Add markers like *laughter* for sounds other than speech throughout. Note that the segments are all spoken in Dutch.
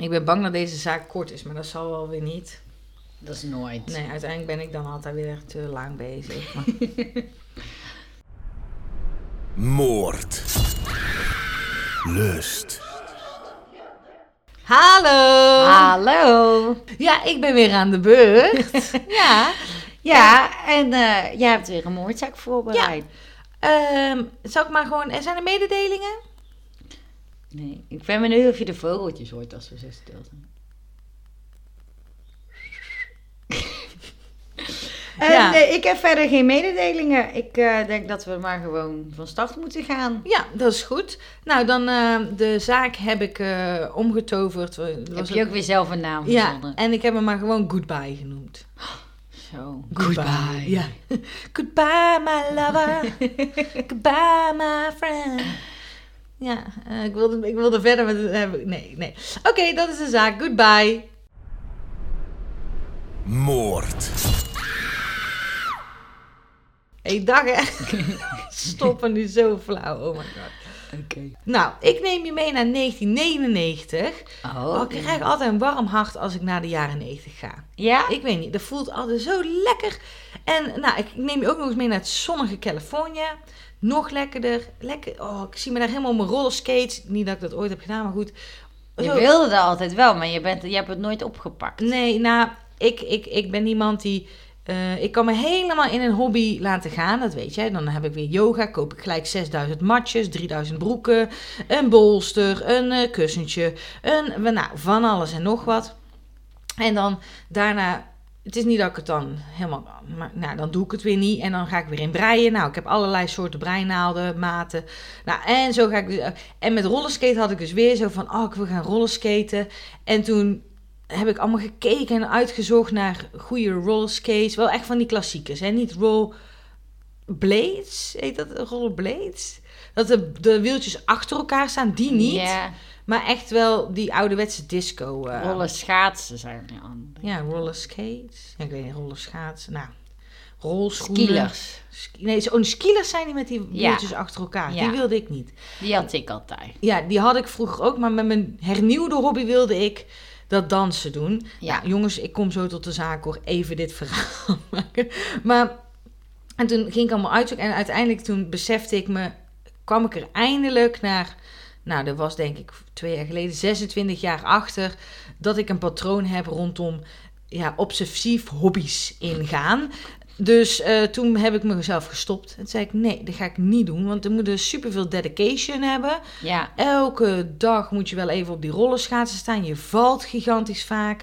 Ik ben bang dat deze zaak kort is, maar dat zal wel weer niet. Dat is nooit. Nee, uiteindelijk ben ik dan altijd weer te lang bezig. *laughs* Moord. Lust. Hallo! Hallo. Ja, ik ben weer aan de beurt. *laughs* ja. Ja, en eh, jij hebt weer een moordzaak voorbereid. Ehm, zal ik maar gewoon... Er zijn er mededelingen? Nee, ik ben benieuwd of je de vogeltjes hoort als we zo stil zijn. *laughs* Eh, Ja. nee, ik heb verder geen mededelingen. Ik eh, denk dat we maar gewoon van start moeten gaan. Ja, dat is goed. Nou, dan eh, de zaak heb ik eh, omgetoverd. Was heb je ook weer zelf een naam Ja, verzonnen? en ik heb hem maar gewoon Goodbye genoemd. Zo. Ja. *laughs* Goodbye, my lover. *laughs* Goodbye, my friend. Ja, eh, ik, wilde, ik wilde verder met het hebben. Nee, nee. Oké, dat is de zaak. Goodbye. Moord. Hey, dag hè. *laughs* Stoppen nu zo flauw. Oh my god. Oké. Nou, ik neem je mee naar 1999. Oh, Oh, ik krijg altijd een warm hart als ik naar de jaren 90 ga. Ja? Ik weet niet, dat voelt altijd zo lekker. En nou, ik neem je ook nog eens mee naar het zonnige Californië. Nog lekkerder. Lekker. Oh, ik zie me daar helemaal op mijn rollerskates. Niet dat ik dat ooit heb gedaan, maar goed. Je wilde dat altijd wel, maar je, bent, je hebt het nooit opgepakt. Nee, nou, ik, ik, ik ben iemand die... eh, ik kan me helemaal in een hobby laten gaan, dat weet je. Dan heb ik weer yoga, koop ik gelijk 6000 matjes, 3000 broeken, een bolster, een eh, kussentje, een, nou, van alles en nog wat. En dan daarna, het is niet dat ik het dan helemaal, maar nou, dan doe ik het weer niet. En dan ga ik weer in breien. Nou, ik heb allerlei soorten breinaalden, maten. Nou, en zo ga ik dus, en met rollerskate had ik dus weer zo van, oh, ik wil gaan rollerskaten. En toen heb ik allemaal gekeken en uitgezocht naar goede rollerskates. Wel echt van die klassiekers, hè? Niet rollerblades, heet dat? Rollerblades? Dat de, de wieltjes achter elkaar staan, die niet. Maar echt wel die ouderwetse disco. eh, rollen schaatsen zijn er aan. Ja, rollerskates. Ja, ik weet niet, rollerschaatsen. Nou, rolschoenen. Skilers. Ski- Nee, zo'n skilers zijn die met die Ja. wieltjes achter elkaar. Ja. Die wilde ik niet. Die had ik altijd. Ja, die had ik vroeger ook, maar met mijn hernieuwde hobby wilde ik dat dansen doen. Ja. Nou, jongens, ik kom zo tot de zaak hoor. Even dit verhaal *laughs* maken. Maar, en toen ging ik allemaal uitzoeken en uiteindelijk toen besefte ik me, kwam ik er eindelijk naar, nou dat was denk ik twee jaar geleden, 26 jaar achter, dat ik een patroon heb rondom ja, obsessief hobby's ingaan. Dus eh, toen heb ik mezelf gestopt. En zei ik, nee, dat ga ik niet doen. Want er moet er superveel dedication hebben. Ja, Elke dag moet je wel even op die rollerschaatsen staan. Je valt gigantisch vaak.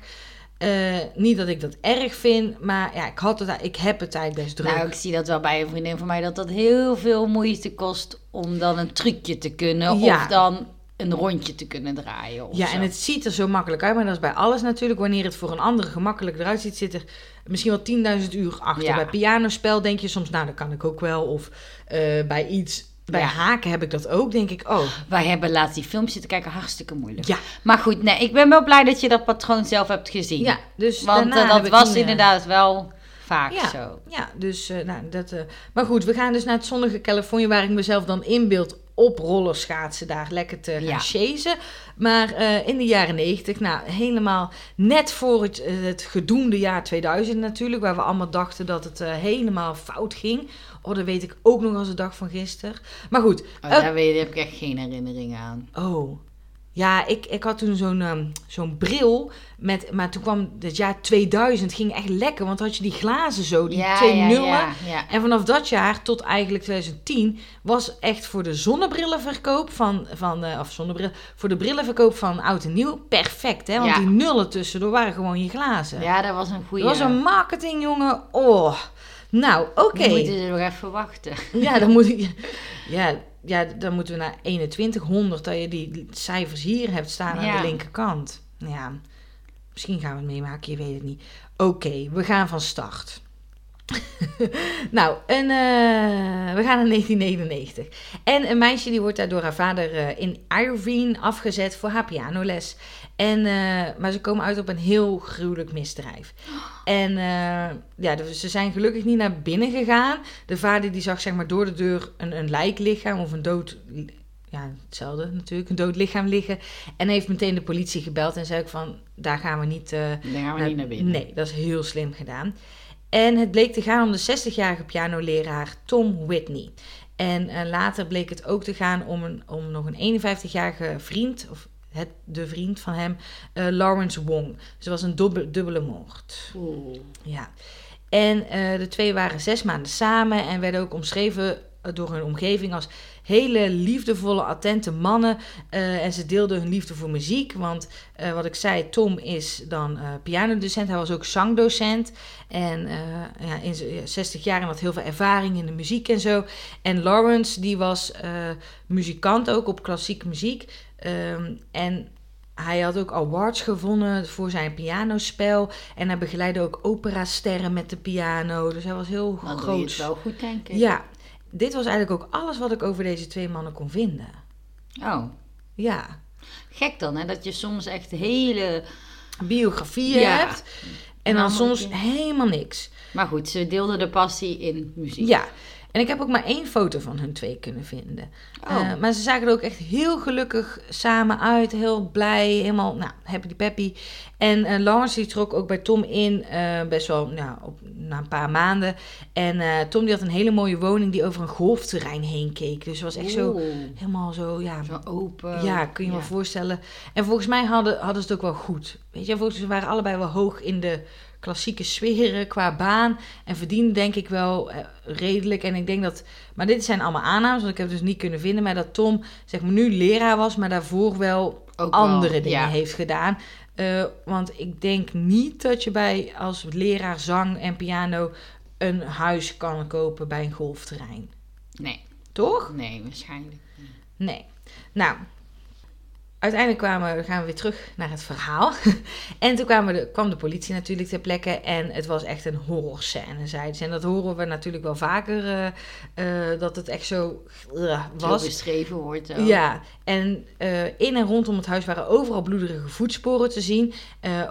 Eh, niet dat ik dat erg vind, maar ja, ik, had het, ik heb het eigenlijk best druk. nou ik zie dat wel bij een vriendin van mij, dat dat heel veel moeite kost om dan een trucje te kunnen. Ja. Of dan een rondje te kunnen draaien. Ja, zo. en het ziet er zo makkelijk uit, maar dat is bij alles natuurlijk. Wanneer het voor een andere gemakkelijk eruit ziet, zit er misschien wel 10.000 uur achter. Ja. Bij pianospel denk je soms, nou, dat kan ik ook wel. Of eh, bij iets, bij Ja. haken heb ik dat ook, denk ik, oh, Wij hebben laatst die filmpjes zitten kijken, hartstikke moeilijk. ja. Maar goed, nee, ik ben wel blij dat je dat patroon zelf hebt gezien. Ja, dus Want eh, dat was meer- inderdaad wel vaak Ja. zo. Ja, dus eh, nou, dat. eh, maar goed, we gaan dus naar het zonnige Californië, waar ik mezelf dan inbeeld op rollerschaatsen daar lekker te gaan Ja. chasen. Maar eh, in de jaren 90, nou helemaal net voor het, eh, het gedoemde jaar 2000 natuurlijk, waar we allemaal dachten dat het eh, helemaal fout ging. Oh, dat weet ik ook nog als de dag van gisteren. Maar goed, Oh, eh, daar weet, heb ik echt geen herinneringen aan. Oh. Ja, ik, ik had toen zo'n ehm, zo'n bril. Met, maar toen kwam het jaar 2000. Ging echt lekker. Want had je die glazen zo. Die ja, twee ja, nullen. Ja. En vanaf dat jaar tot eigenlijk 2010 was echt voor de zonnebrillenverkoop van, van eh, of zonnebril, voor de brillenverkoop van oud en nieuw perfect. Hè? Want die nullen tussendoor waren gewoon je glazen. ja, dat was een goede. Dat was een marketing, jongen. Oh. Nou, oké. Dan moeten ze nog even wachten. *laughs* Ja, dan moet ik. Ja, ja, dan moeten we naar 2100 dat je die cijfers hier hebt staan aan Ja. de linkerkant. Ja, misschien gaan we het meemaken, je weet het niet. Oké, we gaan van start. *laughs* nou, een, eh, we gaan naar 1999. En een meisje die wordt daar door haar vader eh, in Irvine afgezet voor haar pianoles. En, eh, maar ze komen uit op een heel gruwelijk misdrijf. En eh, ja, dus ze zijn gelukkig niet naar binnen gegaan. De vader die zag zeg maar door de deur een, een lijklichaam of een dood ja, hetzelfde natuurlijk, een dood lichaam liggen. En heeft meteen de politie gebeld en zei ook van, daar gaan we niet... eh, Daar gaan we niet naar binnen. Nee, dat is heel slim gedaan. En het bleek te gaan om de 60-jarige pianoleraar Tom Whitney. En later bleek het ook te gaan om, een, om nog een 51-jarige vriend, of het, de vriend van hem, eh, Lawrence Wong. Het was een dubbele, dubbele moord. Oeh. Ja. En eh, de twee waren zes maanden samen en werden ook omschreven eh, door hun omgeving als hele liefdevolle, attente mannen. En ze deelden hun liefde voor muziek. Want wat ik zei, Tom is dan eh pianodocent. Hij was ook zangdocent. En ja, in zijn ja, 60 jaar en had heel veel ervaring in de muziek en zo. En Lawrence, die was muzikant ook op klassieke muziek. Ehm, en hij had ook awards gewonnen voor zijn pianospel. En hij begeleidde ook operasterren met de piano. Dus hij was heel Dan doe je het groot. wel goed, denk ik. Ja, dit was eigenlijk ook alles wat ik over deze twee mannen kon vinden. Oh, Ja, gek dan, hè? Dat je soms echt hele... biografieën Ja. hebt. En dan soms helemaal niks. Maar goed, ze deelden de passie in muziek. Ja, en ik heb ook maar één foto van hun twee kunnen vinden. Oh. Eh, maar ze zagen er ook echt heel gelukkig samen uit. Heel blij, helemaal nou, happy peppy. En eh Lawrence die trok ook bij Tom in, eh, best wel nou, op, na een paar maanden. En Tom die had een hele mooie woning die over een golfterrein heen keek. Dus het was echt zo, helemaal zo, ja... Zo open. Ja, kun je Ja. me voorstellen. En volgens mij hadden, hadden ze het ook wel goed. Weet je, volgens mij waren allebei wel hoog in de klassieke sferen qua baan. En verdienden denk ik wel eh, redelijk. En ik denk dat... Maar dit zijn allemaal aannames, want ik heb het dus niet kunnen vinden. Maar dat Tom, zeg maar, nu leraar was, maar daarvoor wel Ook andere wel, dingen ja. heeft gedaan. Eh, want ik denk niet dat je bij als leraar zang en piano een huis kan kopen bij een golfterrein. Nee, Toch? nee, waarschijnlijk. Nee. Nou, uiteindelijk kwamen, gaan we weer terug naar het verhaal. *laughs* en toen kwamen de, kwam de politie natuurlijk ter plekke. En het was echt een horrorscène, zeiden ze. En dat horen we natuurlijk wel vaker, eh, eh, dat het echt zo eh, Zo was. beschreven wordt ook. Ja, en in en rondom het huis waren overal bloederige voetsporen te zien.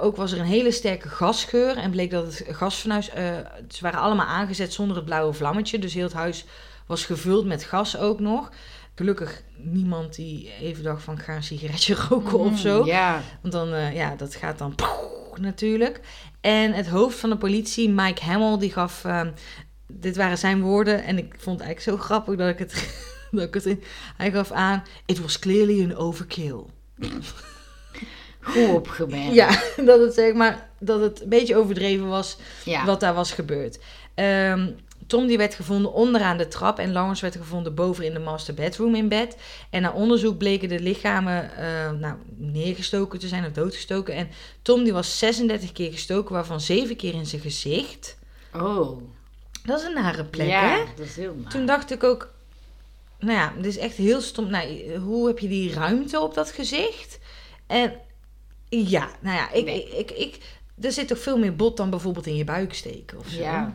Ook was er een hele sterke gasgeur. En bleek dat het gasfornuis... eh ze waren allemaal aangezet zonder het blauwe vlammetje. Dus heel het huis was gevuld met gas ook nog. Gelukkig niemand die even dacht van... ik ga een sigaretje *laughs* roken of zo. Mm, Ja, Want dan, eh, ja, dat gaat dan natuurlijk. En het hoofd van de politie, Mike Hamill, die gaf... ehm, dit waren zijn woorden en ik vond het eigenlijk zo grappig dat ik het... *laughs* dat ik het in, hij gaf aan, it was clearly an overkill. *laughs* goed opgemerkt. Ja, dat het zeg maar, dat het een beetje overdreven was Ja. wat daar was gebeurd. Ehm, Tom die werd gevonden onderaan de trap en Lawrence werd gevonden boven in de master bedroom in bed. En na onderzoek bleken de lichamen eh, nou, neergestoken te zijn of doodgestoken. En Tom die was 36 keer gestoken, waarvan 7 keer in zijn gezicht. Oh. Dat is een nare plek, ja, hè? dat is heel naar. Toen dacht ik ook, nou ja, dit is echt heel stom. Nou, hoe heb je die ruimte op dat gezicht? En ja, nou ja, ik, Nee. ik, ik, ik, er zit toch veel meer bot dan bijvoorbeeld in je buik steken of zo. Ja,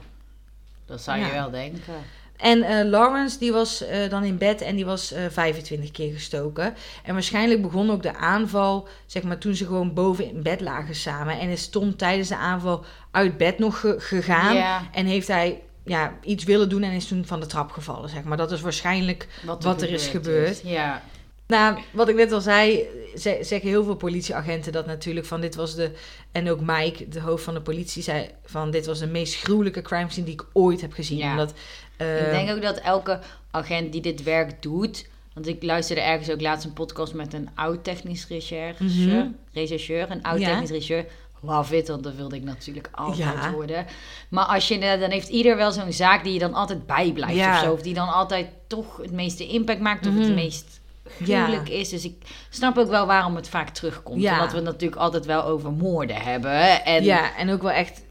dat zou je wel denken. En eh, Lawrence, die was eh, dan in bed en die was eh 25 keer gestoken. En waarschijnlijk begon ook de aanval, zeg maar, toen ze gewoon boven in bed lagen samen. En is Tom tijdens de aanval uit bed nog ge- gegaan. Ja. En heeft hij ja, iets willen doen en is toen van de trap gevallen, zeg maar. Dat is waarschijnlijk Wat er is gebeurd. Ja. Nou, wat ik net al zei, ze- zeggen heel veel politieagenten dat natuurlijk van dit was de... En ook Mike, de hoofd van de politie, zei van dit was de meest gruwelijke crime scene die ik ooit heb gezien. Ja. Omdat, eh, Ik denk ook dat elke agent die dit werk doet... Want ik luisterde ergens ook laatst een podcast met een oud technisch recherche, Mhm. rechercheur. Een oud Ja. technisch recherche. Love it, want dat wilde ik natuurlijk altijd Ja. worden. Maar als je, dan heeft ieder wel zo'n zaak die je dan altijd bijblijft Ja. of zo. Of die dan altijd toch het meeste impact maakt of Mhm. het meest gruwelijk is. Dus ik snap ook wel waarom het vaak terugkomt. Ja. Omdat we het natuurlijk altijd wel over moorden hebben. En ja, en ook wel echt,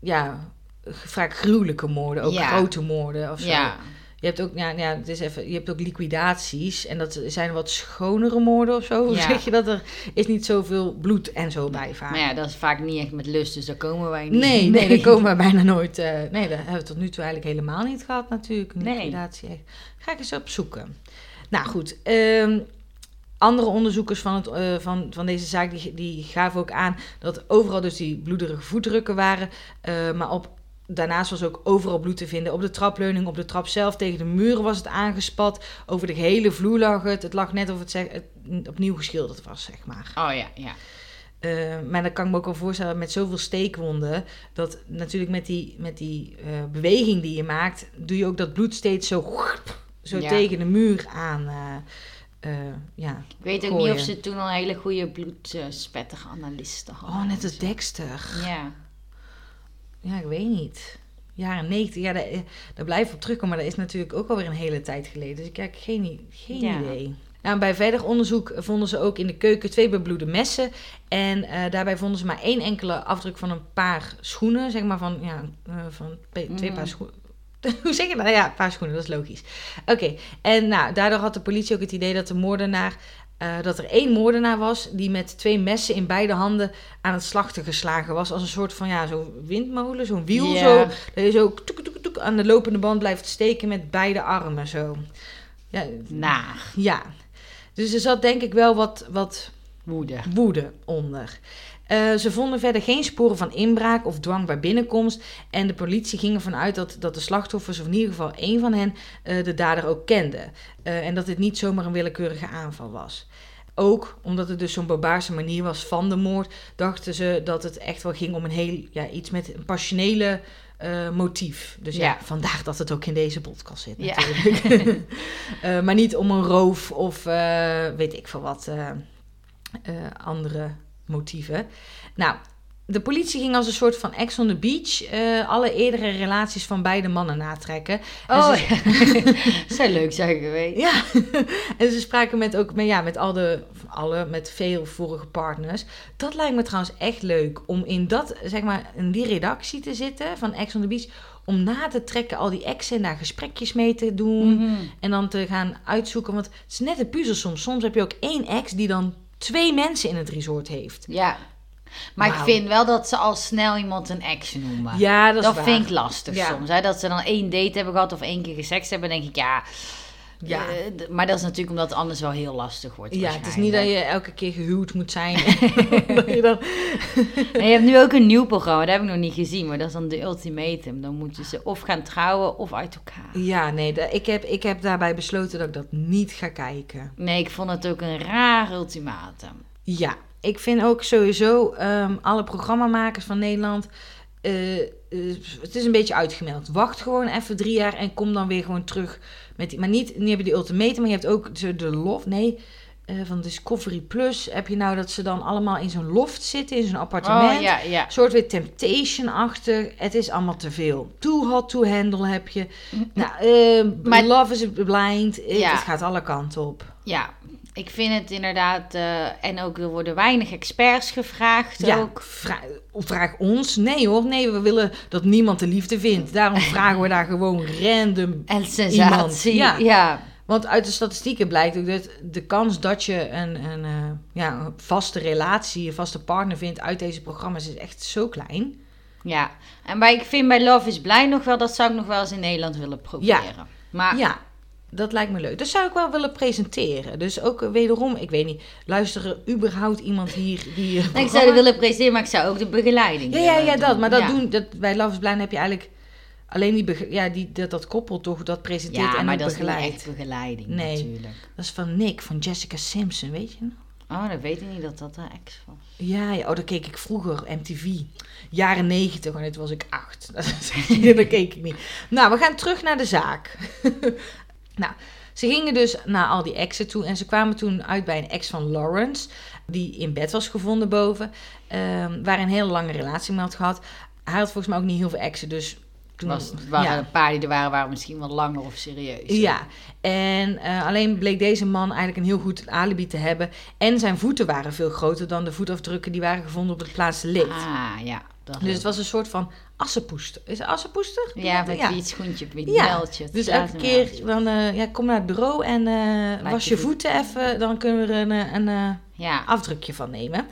ja, vaak gruwelijke moorden, ook Ja. grote moorden of zo. ja. Je hebt ook, ja, ja, het is even, je hebt ook liquidaties en dat zijn wat schonere moorden of zo. Hoe Ja. zeg je dat? Er is niet zoveel bloed en zo bij vaak. Maar ja, dat is vaak niet echt met lust, dus daar komen wij niet. Nee, nee, daar komen we bijna nooit. eh, nee, dat hebben we tot nu toe eigenlijk helemaal niet gehad, natuurlijk. Een Nee. liquidatie. echt. Ga ik eens opzoeken. Nou goed. ehm, andere onderzoekers van, het, eh, van, van deze zaak die, die gaven ook aan dat overal dus die bloederige voetdrukken waren. eh, maar op daarnaast was ook overal bloed te vinden. Op de trapleuning, op de trap zelf, tegen de muren was het aangespat. Over de gehele vloer lag het. Het lag net of het, zeg, het opnieuw geschilderd was, zeg maar. Oh ja, ja. Uh, maar dan kan ik me ook wel voorstellen met zoveel steekwonden. Dat natuurlijk met die, met die beweging die je maakt, doe je ook dat bloed steeds zo, zo Ja. tegen de muur aan. eh, eh, ja, Ik weet ook gooien. niet of ze toen al hele goede bloedspettige analisten hadden. Oh, net als Dexter. Ja. Ja, ik weet niet. Jaren 90, ja, daar, eh, daar blijf ik op terugkomen. Maar dat is natuurlijk ook alweer een hele tijd geleden. Dus ik heb geen, geen Ja. idee. Nou, bij verder onderzoek vonden ze ook in de keuken twee bebloede messen. En eh, daarbij vonden ze maar één enkele afdruk van een paar schoenen. Zeg maar van, ja, eh, van twee Mhm. paar schoenen. *laughs* Hoe zeg je dat? Ja, een paar schoenen, dat is logisch. Oké, en nou, daardoor had de politie ook het idee dat de moordenaar... eh, dat er één moordenaar was die met twee messen in beide handen aan het slachten geslagen was. Als een soort van, ja, zo'n windmolen, zo'n wiel Ja. zo. Dat je zo toek, toek, toek, aan de lopende band blijft steken met beide armen zo. Ja, Naar. ja. Dus er zat denk ik wel wat, wat Woede. woede onder. Eh, ze vonden verder geen sporen van inbraak of dwang bij binnenkomst. En de politie ging ervan uit dat, dat de slachtoffers, of in ieder geval één van hen, eh, de dader ook kende. Eh, en dat dit niet zomaar een willekeurige aanval was. Ook omdat het dus zo'n barbaarse manier was van de moord, dachten ze dat het echt wel ging om een heel, ja, iets met een passionele motief. Dus ja. Ja. vandaar dat het ook in deze podcast zit Ja. natuurlijk. *laughs* Eh, maar niet om een roof of weet ik veel wat andere motieven. Nou, de politie ging als een soort van ex on the beach eh, alle eerdere relaties van beide mannen natrekken. En Oh, ze- ja. *laughs* zou leuk zijn geweest. ja, *laughs* en ze spraken met ook met, ja, met al de, alle, met veel vorige partners. Dat lijkt me trouwens echt leuk om in dat, zeg maar, in die redactie te zitten van Ex on the Beach. Om na te trekken al die exen en daar gesprekjes mee te doen. Mhm. En dan te gaan uitzoeken. Want het is net een puzzel soms. Soms heb je ook één ex die dan twee mensen in het resort heeft. Ja. Maar ik vind wel dat ze al snel iemand een ex noemen. Ja, dat, dat vind ik lastig Ja. soms. Hè? Dat ze dan één date hebben gehad of één keer gesext hebben, denk ik ja. Ja. eh, maar dat is natuurlijk omdat het anders wel heel lastig wordt. Ja, het is niet dat je elke keer gehuwd moet zijn. *laughs* dat je dan... En je hebt nu ook een nieuw programma, dat heb ik nog niet gezien, maar dat is dan de ultimatum. Dan moeten ze of gaan trouwen of uit elkaar. Ja, nee, ik heb, ik heb daarbij besloten dat ik dat niet ga kijken. Nee, ik vond het ook een raar ultimatum. Ja, ik vind ook sowieso ehm, alle programmamakers van Nederland. Eh, eh, het is een beetje uitgemeld. Wacht gewoon even drie jaar en kom dan weer gewoon terug. Met die, maar niet, niet heb je die ultimatum, maar je hebt ook de loft. Nee, eh, van Discovery Plus heb je nou dat ze dan allemaal in zo'n loft zitten, in zo'n appartement. Oh ja, ja. Soort weer Temptation-achtig. Het is allemaal te veel. Too hot to handle heb je. *laughs* Nou, eh, Maar- Love is Blind. Ja. Het gaat alle kanten op. Ja, ik vind het inderdaad. eh, en ook er worden weinig experts gevraagd. Ja, ook. vra- vraag ons. Nee hoor, nee, we willen dat niemand de liefde vindt. Daarom vragen we daar gewoon random. En sensatie. Iemand, ja. ja. Want uit de statistieken blijkt ook dat de kans dat je een, een, eh, ja, een vaste relatie, een vaste partner vindt uit deze programma's is echt zo klein. Ja, en bij, ik vind bij Love is Blij nog wel, dat zou ik nog wel eens in Nederland willen proberen. Maar Ja, dat lijkt me leuk. Dat zou ik wel willen presenteren. Dus ook eh, wederom, ik weet niet, luistert er überhaupt iemand hier die... eh, *laughs* Nee, ik zou willen presenteren, maar ik zou ook de begeleiding Ja, ja, ja, dat. doen. Maar dat Ja. doen, dat, bij Love is Blind heb je eigenlijk alleen die, ja, die, dat, dat koppel toch, dat presenteert Ja, en maar dat is niet begeleidt. echt begeleiding Nee. natuurlijk. Dat is van Nick, van Jessica Simpson, weet je nog? Oh, dan weet ik niet dat dat de ex was. Ja, ja, oh, dat keek ik vroeger, MTV. Jaren negentig, en toen was ik acht. *laughs* dat keek ik niet. Nou, we gaan terug naar de zaak. *laughs* nou, ze gingen dus naar al die exen toe en ze kwamen toen uit bij een ex van Lawrence, die in bed was gevonden boven, ehm, waar een hele lange relatie mee had gehad. Hij had volgens mij ook niet heel veel exen, dus toen Was, het waren ja. een paar die er waren, waren misschien wel langer of serieus. Ja, en eh, alleen bleek deze man eigenlijk een heel goed alibi te hebben. En zijn voeten waren veel groter dan de voetafdrukken die waren gevonden op het plaatsdelict. Ah, ja. Dat Dus het was een soort van assenpoester. Is assenpoester? Ja, met ja. wie het schoentje, wie het Ja, meldje. het Dus elke keer dan, eh, ja, kom naar het bureau en eh, was je je voet. voeten even, dan kunnen we er een, eh, een Ja, afdrukje van nemen.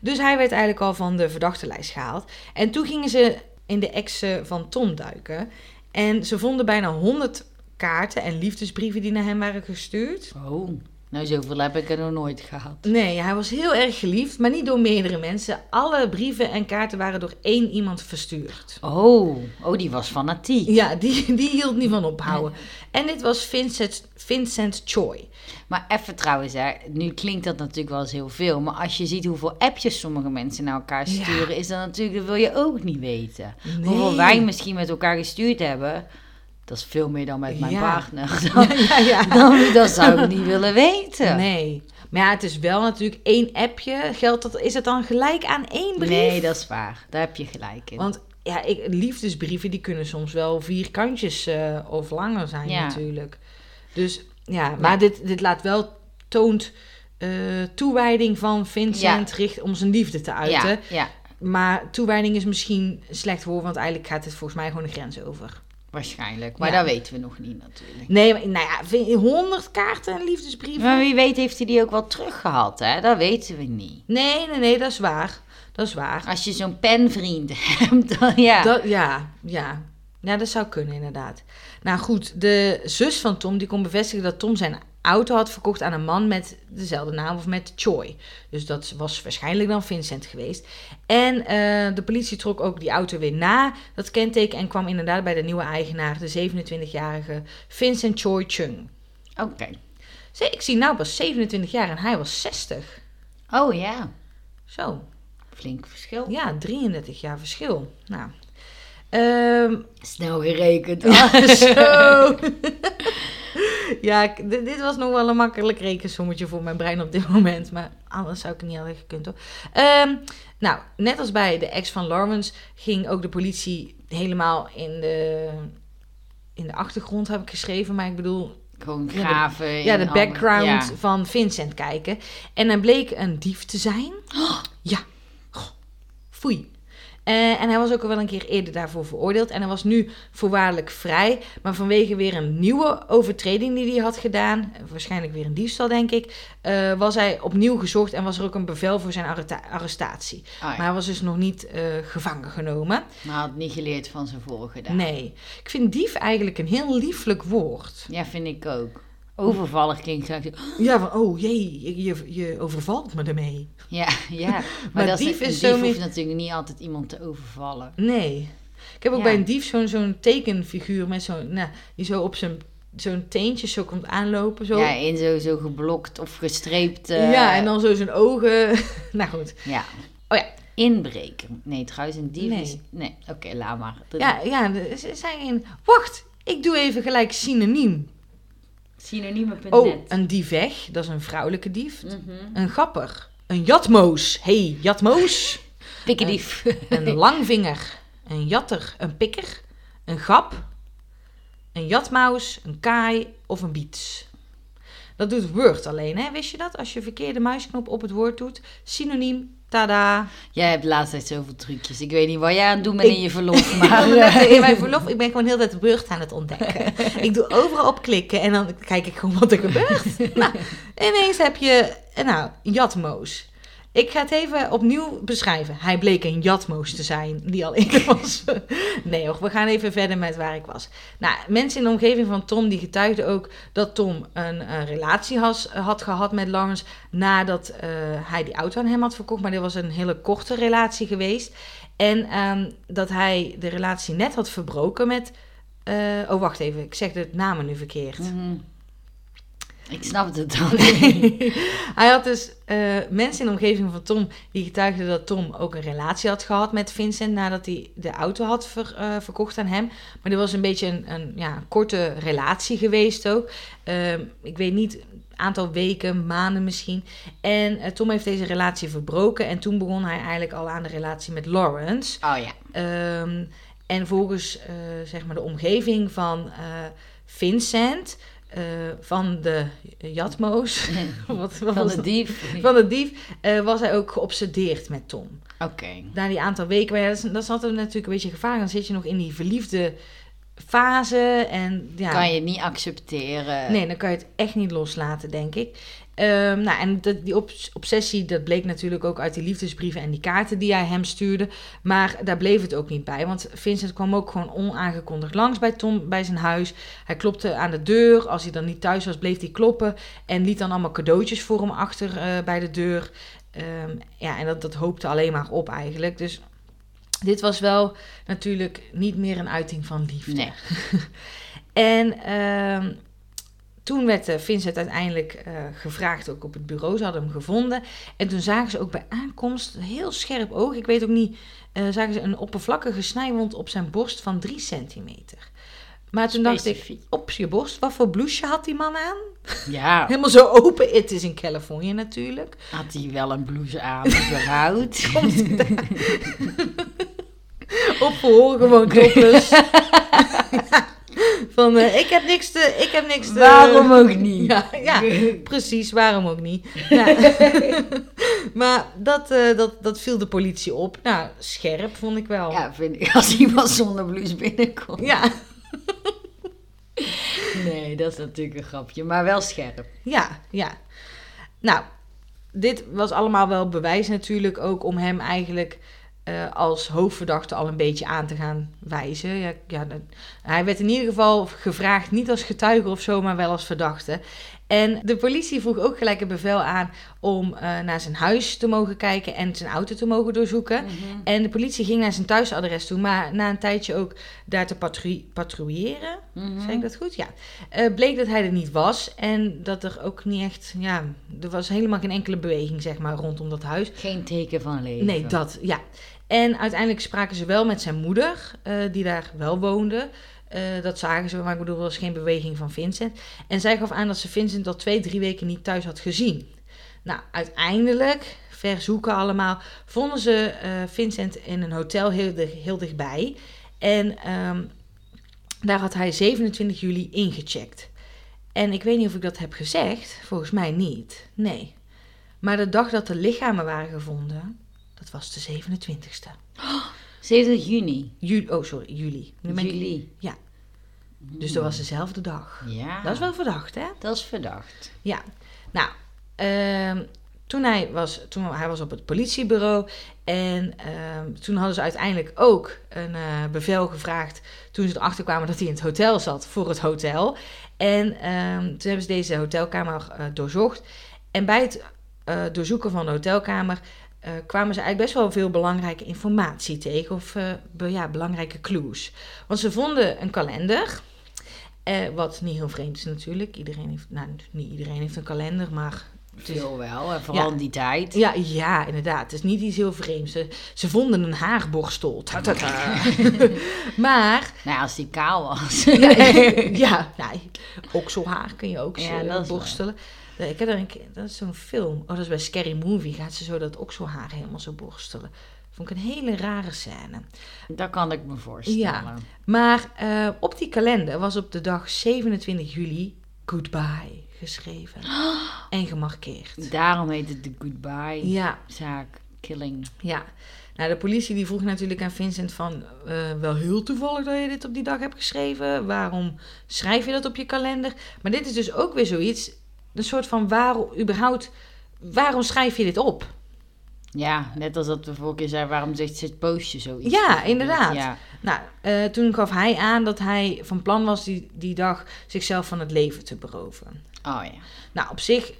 Dus hij werd eigenlijk al van de verdachtenlijst gehaald. En toen gingen ze in de exen van Tom duiken. En ze vonden bijna 100 kaarten en liefdesbrieven die naar hem waren gestuurd. oh. Nou, zoveel heb ik er nog nooit gehad. Nee, hij was heel erg geliefd, maar niet door meerdere mensen. Alle brieven en kaarten waren door één iemand verstuurd. Oh, oh die was fanatiek. Ja, die, die hield niet van ophouden. En dit was Vincent, Vincent Choi. Maar even trouwens, hè, nu klinkt dat natuurlijk wel eens heel veel. Maar als je ziet hoeveel appjes sommige mensen naar elkaar Ja. sturen, is dat natuurlijk, dat wil je ook niet weten. Nee. Hoeveel wij misschien met elkaar gestuurd hebben, dat is veel meer dan met mijn Ja. partner. *laughs* Dan, Ja, ja. dan, dat zou ik niet willen weten. Nee. Maar ja, het is wel natuurlijk één appje. Geldt dat, is het dan gelijk aan één brief? Nee, dat is waar. Daar heb je gelijk in. Want ja, ik, liefdesbrieven die kunnen soms wel vier kantjes eh, of langer zijn Ja. natuurlijk. Dus ja, maar Dit, dit laat wel toont eh, toewijding van Vincent richt, om zijn liefde te uiten. ja, ja, Maar toewijding is misschien een slecht woord, want eigenlijk gaat het volgens mij gewoon de grens over. Waarschijnlijk. Maar Ja. dat weten we nog niet natuurlijk. Nee, maar, nou ja, vind je 100 kaarten en liefdesbrieven? Maar wie weet heeft hij die ook wel teruggehad, hè? Dat weten we niet. Nee, nee, nee, dat is waar. Dat is waar. Als je zo'n penvriend *laughs* hebt, dan ja. Dat, ja, ja. Ja, dat zou kunnen inderdaad. Nou goed, de zus van Tom die kon bevestigen dat Tom zijn auto had verkocht aan een man met dezelfde naam of met Choi. Dus dat was waarschijnlijk dan Vincent geweest. En eh, de politie trok ook die auto weer na, dat kenteken, en kwam inderdaad bij de nieuwe eigenaar, de 27-jarige Vincent Choi Chung. Oké. Zie, Ik zie nou pas 27 jaar en hij was 60. Oh ja, Zo, flink verschil. ja, 33 jaar verschil. Nou, ehm, Snel gerekend. *laughs* Zo. *laughs* ja, dit, dit was nog wel een makkelijk rekensommetje voor mijn brein op dit moment. Maar anders zou ik het niet hadden gekund hoor. Ehm, nou, net als bij de ex van Lawrence ging ook de politie helemaal in de, in de achtergrond, heb ik geschreven. Maar ik bedoel, Gewoon Ja, de- graven. ja, de background Ja. van Vincent kijken. En hij bleek een dief te zijn. Ja, Goh, foei. Eh, en hij was ook al wel een keer eerder daarvoor veroordeeld. En hij was nu voorwaardelijk vrij. Maar vanwege weer een nieuwe overtreding die hij had gedaan, eh, waarschijnlijk weer een diefstal denk ik, eh, was hij opnieuw gezocht en was er ook een bevel voor zijn arrestatie. Ja. Maar hij was dus nog niet gevangen genomen. Maar hij had niet geleerd van zijn vorige dagen. Nee. Ik vind dief eigenlijk een heel lieflijk woord. Ja, vind ik ook. Overvallig klinkt zo- Ja, van oh jee, je, je, je overvalt me ermee. Ja, ja. *laughs* Maar, Maar dat dief is, een dief zo hoeft natuurlijk niet altijd iemand te overvallen. Nee. Ik heb ook Ja. bij een dief zo'n zo'n tekenfiguur met zo'n, nou, die zo op zijn zo'n teentje zo komt aanlopen. Zo. Ja, in zo, zo geblokt of gestreept. eh, ja, en dan zo zijn ogen. *laughs* nou goed. Ja. Oh ja. Inbreken. Nee, trouwens, een dief Nee. is... Nee, oké, laat maar. Ja, ja, er z- zijn geen... Wacht, ik doe even gelijk synoniem. Synoniemen.net. Oh, een diefeg, dat is een vrouwelijke dief. Mhm. Een gapper. Een jatmoos. hey, jatmoos. *laughs* Pikkendief. Een langvinger. Een jatter. Een pikker. Een gap. Een jatmaus. Een kaai of een biets. Dat doet Word alleen, hè? Wist je dat? Als je verkeerde muisknop op het woord doet. Synoniem. Tada. Jij hebt de laatste tijd zoveel trucjes. Ik weet niet wat jij aan het doen bent Ik- in je verlof, *laughs* maar... in mijn verlof, ik ben gewoon heel de Word aan het ontdekken. *laughs* Ik doe overal op klikken en dan kijk ik gewoon wat er gebeurt. *laughs* Nou, ineens heb je, nou, jatmoos. Ik ga het even opnieuw beschrijven. Hij bleek een jatmoos te zijn, die al eerder was. *laughs* Nee hoor, we gaan even verder met waar ik was. Nou, mensen in de omgeving van Tom die getuigden ook dat Tom een, een relatie had gehad met Lawrence nadat eh, hij die auto aan hem had verkocht. Maar dit was een hele korte relatie geweest. En ehm, dat hij de relatie net had verbroken met... eh, oh, wacht even, ik zeg de namen nu verkeerd. Mhm. Ik snap het dan. *laughs* hij had dus eh, mensen in de omgeving van Tom die getuigden dat Tom ook een relatie had gehad met Vincent nadat hij de auto had ver- eh, verkocht aan hem. Maar dit was een beetje een, een ja, korte relatie geweest ook. Ehm, ik weet niet, aantal weken, maanden misschien. En eh, Tom heeft deze relatie verbroken en toen begon hij eigenlijk al aan de relatie met Lawrence. Oh ja. Ehm, en volgens zeg maar de omgeving van Vincent, eh, van de Jatmo's, *laughs* *laughs* wat, wat Van de dief. van de dief, eh, was hij ook geobsedeerd met Tom. Oké. Na die aantal weken, maar ja, dat, is altijd natuurlijk een beetje gevaar. Dan zit je nog in die verliefde fase en ja, Kan je niet accepteren. Nee, dan kan je het echt niet loslaten, denk ik. Ehm, nou, en dat, die obs- obsessie, dat bleek natuurlijk ook uit die liefdesbrieven en die kaarten die hij hem stuurde. Maar daar bleef het ook niet bij, want Vincent kwam ook gewoon onaangekondigd langs bij Tom bij zijn huis. Hij klopte aan de deur. Als hij dan niet thuis was, bleef hij kloppen. En liet dan allemaal cadeautjes voor hem achter eh, bij de deur. Ehm, ja, en dat, dat hoopte alleen maar op eigenlijk. Dus dit was wel natuurlijk niet meer een uiting van liefde. Nee. *laughs* En ehm, toen werd eh, Vincent uiteindelijk eh, gevraagd, ook op het bureau. Ze hadden hem gevonden. En toen zagen ze ook bij aankomst, heel scherp oog, ik weet ook niet, eh, zagen ze een oppervlakkige snijwond op zijn borst van 3 centimeter. Maar toen dacht ik, op je borst, wat voor blouseje had die man aan? Ja, *laughs* Helemaal zo open. Het is in Californië natuurlijk. had hij wel een blouse aan, überhaupt. *laughs* *laughs* Op verhoor gewoon topless. Van, eh, ik heb niks te... Ik heb niks te Waarom ook *laughs* niet? Ja, ja, precies. Waarom ook niet? Ja. *laughs* maar dat, eh, dat, dat viel de politie op. Nou, scherp vond ik wel. Ja, vind ik, *laughs* als iemand zonder blouse binnenkomt. Ja, Nee, dat is natuurlijk een grapje, maar wel scherp. ja, ja. Nou, dit was allemaal wel bewijs natuurlijk ook om hem eigenlijk eh, als hoofdverdachte al een beetje aan te gaan wijzen. Ja, ja, hij werd in ieder geval gevraagd, niet als getuige of zo, maar wel als verdachte. En de politie vroeg ook gelijk een bevel aan om eh, naar zijn huis te mogen kijken en zijn auto te mogen doorzoeken. En de politie ging naar zijn thuisadres toe, maar na een tijdje ook daar te patrou- patrouilleren. Mhm. Zeg ik dat goed? Ja. Eh, bleek dat hij er niet was en dat er ook niet echt, ja, er was helemaal geen enkele beweging, zeg maar, rondom dat huis. Geen teken van leven. Nee, dat, ja. En uiteindelijk spraken ze wel met zijn moeder, eh, die daar wel woonde. Eh, dat zagen ze, maar ik bedoel, er was geen beweging van Vincent. En zij gaf aan dat ze Vincent al twee, drie weken niet thuis had gezien. Nou, uiteindelijk, verzoeken allemaal, vonden ze eh, Vincent in een hotel heel, heel dichtbij. En ehm, daar had hij 27 juli ingecheckt. En ik weet niet of ik dat heb gezegd, volgens mij niet. Nee. Maar de dag dat de lichamen waren gevonden, was de 27ste. 7 juni. Juli, oh, sorry, juli. Juli. Dus dat was dezelfde dag. Ja. Dat is wel verdacht, hè? Dat is verdacht. Ja. Nou, ehm, toen hij was, toen hij was op het politiebureau en ehm, toen hadden ze uiteindelijk ook een eh, bevel gevraagd toen ze erachter kwamen dat hij in het hotel zat voor het hotel. En ehm, toen hebben ze deze hotelkamer eh, doorzocht. En bij het eh, doorzoeken van de hotelkamer eh, kwamen ze eigenlijk best wel veel belangrijke informatie tegen. Of eh, be- ja, belangrijke clues. Want ze vonden een kalender. eh, wat niet heel vreemd is natuurlijk. Iedereen heeft, nou niet iedereen heeft een kalender, maar... Veel wel, en vooral Ja. in die tijd. ja, ja, inderdaad. Het is niet iets heel vreemds. Ze, ze vonden een haarborstel. Ta, ta, ta. *laughs* maar, Nou ja, als die kaal was. *laughs* ja, ja, ja, okselhaar kun je ook Ja, borstelen. Ik heb er een keer, dat is zo'n film. Oh, dat is bij Scary Movie. Gaat ze zo dat okselhaar helemaal zo borstelen. Vond ik een hele rare scène. Dat kan ik me voorstellen. Ja. Maar eh, op die kalender was op de dag 27 juli goodbye geschreven. *gasps* En gemarkeerd. Daarom heet het de goodbye Ja, zaak killing. Ja, nou de politie die vroeg natuurlijk aan Vincent van... eh, wel heel toevallig dat je dit op die dag hebt geschreven. Waarom schrijf je dat op je kalender? Maar dit is dus ook weer zoiets... Een soort van waarom überhaupt... Waarom schrijf je dit op? Ja, net als dat we vorige keer zeiden, waarom zegt ze het postje zoiets? Ja, inderdaad. Ja. Nou, eh, toen gaf hij aan dat hij van plan was die, die dag zichzelf van het leven te beroven. Oh ja. Nou, op zich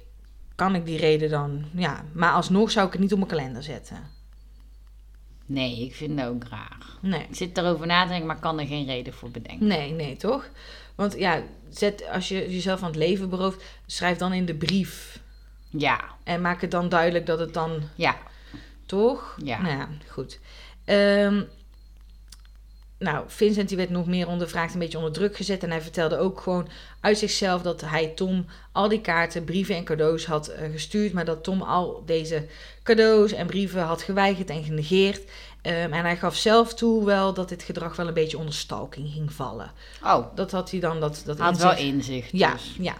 kan ik die reden dan... Ja, maar alsnog zou ik het niet op mijn kalender zetten. Nee, ik vind dat ook raar. Nee. Ik zit erover na te denken, maar kan er geen reden voor bedenken. Nee, nee, toch? Want ja, zet, als je jezelf van het leven berooft, schrijf dan in de brief. Ja, En maak het dan duidelijk dat het dan, ja. toch? Ja. Nou ja, goed. Ehm, nou, Vincent die werd nog meer ondervraagd, een beetje onder druk gezet. En hij vertelde ook gewoon uit zichzelf dat hij Tom al die kaarten, brieven en cadeaus had eh, gestuurd. Maar dat Tom al deze cadeaus en brieven had geweigerd en genegeerd. Ehm, en hij gaf zelf toe wel dat dit gedrag wel een beetje onder stalking ging vallen. Oh, Dat had hij dan, dat, dat had wel inzicht. Ja, dus. ja.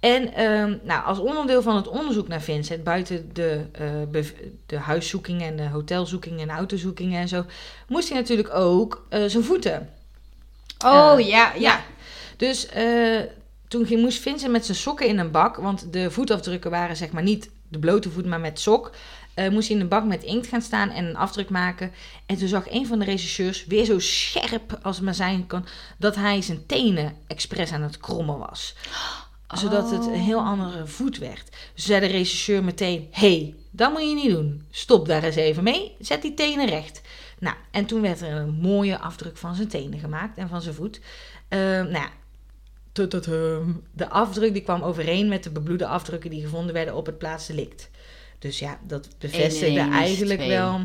En ehm, nou, als onderdeel van het onderzoek naar Vincent, buiten de, eh, de huiszoekingen en de hotelzoekingen en autozoekingen en zo, moest hij natuurlijk ook eh, zijn voeten. Oh, Eh, ja, ja. Dus toen ging, moest Vincent met zijn sokken in een bak, want de voetafdrukken waren zeg maar niet de blote voet, maar met sok. Eh, moest hij in een bak met inkt gaan staan en een afdruk maken. En toen zag een van de regisseurs weer zo scherp als het maar zijn kan, dat hij zijn tenen expres aan het krommen was. Zodat het een heel andere voet werd. Dus zei de regisseur meteen: hey, dat moet je niet doen. Stop daar eens even mee. Zet die tenen recht. Nou, en toen werd er een mooie afdruk van zijn tenen gemaakt en van zijn voet. Eh, nou ja, tututum. de afdruk die kwam overeen met de bebloede afdrukken die gevonden werden op het plaatsdelict. Dus ja, dat bevestigde eigenlijk twee. wel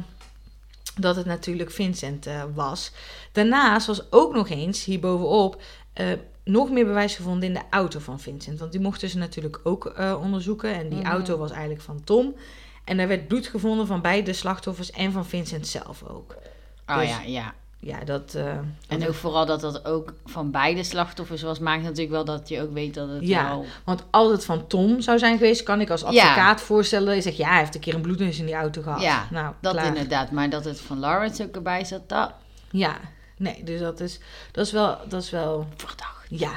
dat het natuurlijk Vincent eh, was. Daarnaast was ook nog eens hierbovenop eh nog meer bewijs gevonden in de auto van Vincent. Want die mochten ze natuurlijk ook eh, onderzoeken. En die Mhm. auto was eigenlijk van Tom. En daar werd bloed gevonden van beide slachtoffers en van Vincent zelf ook. Oh Dus- ja, ja. Ja, dat... eh, En dat- ook vooral dat dat ook van beide slachtoffers was, maakt natuurlijk wel dat je ook weet dat het Ja. wel... Want als het van Tom zou zijn geweest, kan ik als advocaat voorstellen je zegt, ja, hij heeft een keer een bloedneus in die auto gehad. Ja, nou, Dat klaar. inderdaad, maar dat het van Lawrence ook erbij zat, dat Ja, nee, dus dat is, dat is wel, dat is wel, verdacht. ja.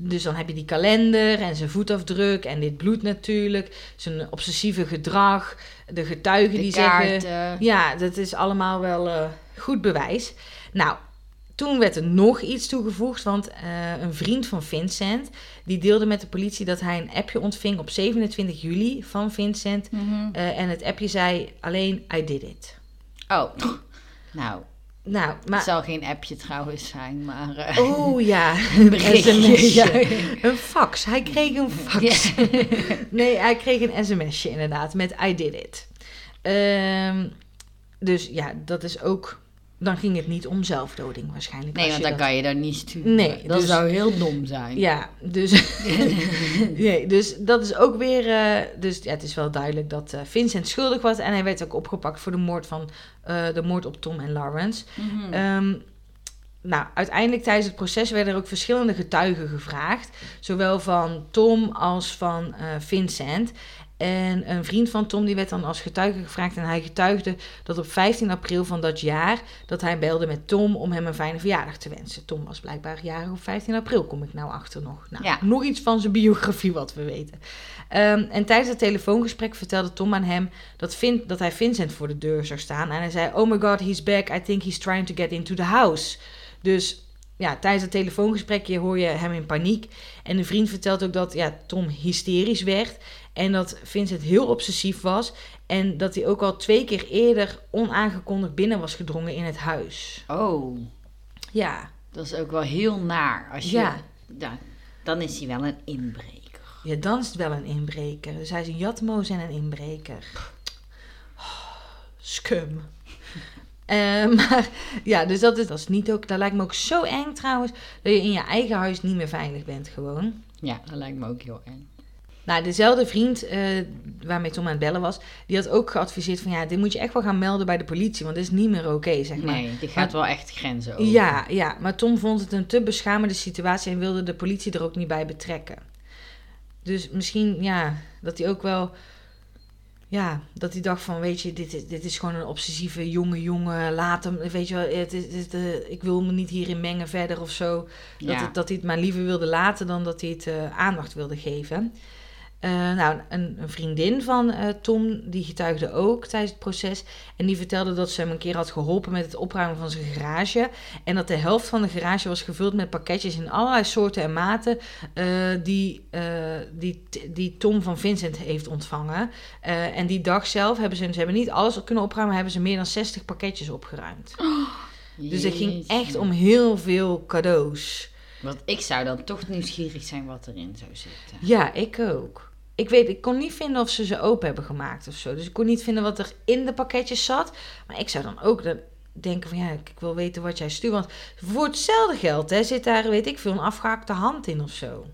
Dus dan heb je die kalender en zijn voetafdruk en dit bloed natuurlijk, zijn obsessieve gedrag, de getuigen De die zeggen, kaarten. ja, dat is allemaal wel eh, goed bewijs. Nou, toen werd er nog iets toegevoegd, want eh, een vriend van Vincent, die deelde met de politie dat hij een appje ontving op 27 juli van Vincent. Mhm. Eh, en het appje zei alleen, I did it. Oh, nou, Nou, het maar... zal geen appje trouwens zijn, maar... eh, Oh ja, *laughs* een sms'je. Ja. Een fax. Hij kreeg een fax. *laughs* Nee, hij kreeg een sms'je inderdaad met I did it. Ehm, dus ja, dat is ook... Dan ging het niet om zelfdoding waarschijnlijk. Nee, want dan dat- kan je daar niet sturen. Nee, dat dus- zou heel dom zijn. Ja, dus, *laughs* nee, dus dat is ook weer... eh, dus ja, het is wel duidelijk dat eh, Vincent schuldig was. En hij werd ook opgepakt voor de moord, van, eh, de moord op Tom en Lawrence. Mhm. Ehm, nou, uiteindelijk tijdens het proces werden er ook verschillende getuigen gevraagd. Zowel van Tom als van Vincent. En een vriend van Tom die werd dan als getuige gevraagd. En hij getuigde dat op 15 april van dat jaar... dat hij belde met Tom om hem een fijne verjaardag te wensen. Tom was blijkbaar jarig op 15 april, kom ik nou achter nog. Nou, Ja. nog iets van zijn biografie wat we weten. Ehm, en tijdens het telefoongesprek vertelde Tom aan hem dat, Vin, dat hij Vincent voor de deur zou staan. En hij zei, oh my god, he's back. I think he's trying to get into the house. Dus ja, tijdens het telefoongesprekje hoor je hem in paniek. En de vriend vertelt ook dat ja, Tom hysterisch werd. En dat Vincent heel obsessief was. En dat hij ook al twee keer eerder onaangekondigd binnen was gedrongen in het huis. Oh, Ja, dat is ook wel heel naar. Als je, Ja. ja, dan is hij wel een inbreker. ja, dan is het wel een inbreker. Dus hij is een jatmoos en een inbreker. Oh, Scum. *laughs* Eh, maar ja, dus dat is, dat is niet ook. Dat lijkt me ook zo eng trouwens. Dat je in je eigen huis niet meer veilig bent gewoon. Ja, dat lijkt me ook heel eng. Nou, dezelfde vriend eh, waarmee Tom aan het bellen was, die had ook geadviseerd van ja, dit moet je echt wel gaan melden bij de politie, want dit is niet meer oké, zeg maar. Nee, die gaat wel echt grenzen over. Ja, ja, maar Tom vond het een te beschamende situatie en wilde de politie er ook niet bij betrekken. Dus misschien, ja, dat hij ook wel, ja, dat hij dacht van, weet je, dit is, dit is gewoon een obsessieve jonge jongen, laat hem, weet je wel, het is, het is de, ik wil me niet hierin mengen verder of zo. Dat, Ja. het, dat hij het maar liever wilde laten dan dat hij het eh, aandacht wilde geven. Eh, nou, een, een vriendin van eh, Tom, die getuigde ook tijdens het proces. En die vertelde dat ze hem een keer had geholpen met het opruimen van zijn garage. En dat de helft van de garage was gevuld met pakketjes in allerlei soorten en maten. eh, die, eh, die, die Tom van Vincent heeft ontvangen. Eh, en die dag zelf hebben ze, ze hebben niet alles kunnen opruimen, hebben ze meer dan 60 pakketjes opgeruimd. Dus het ging echt om heel veel cadeaus. Want ik zou dan toch nieuwsgierig zijn wat erin zou zitten. Ja, ik ook. Ik weet, ik kon niet vinden of ze ze open hebben gemaakt of zo. Dus ik kon niet vinden wat er in de pakketjes zat. Maar ik zou dan ook dan denken van ja, ik wil weten wat jij stuurt. Want voor hetzelfde geld hè, zit daar, weet ik veel, een afgehaakte hand in of zo.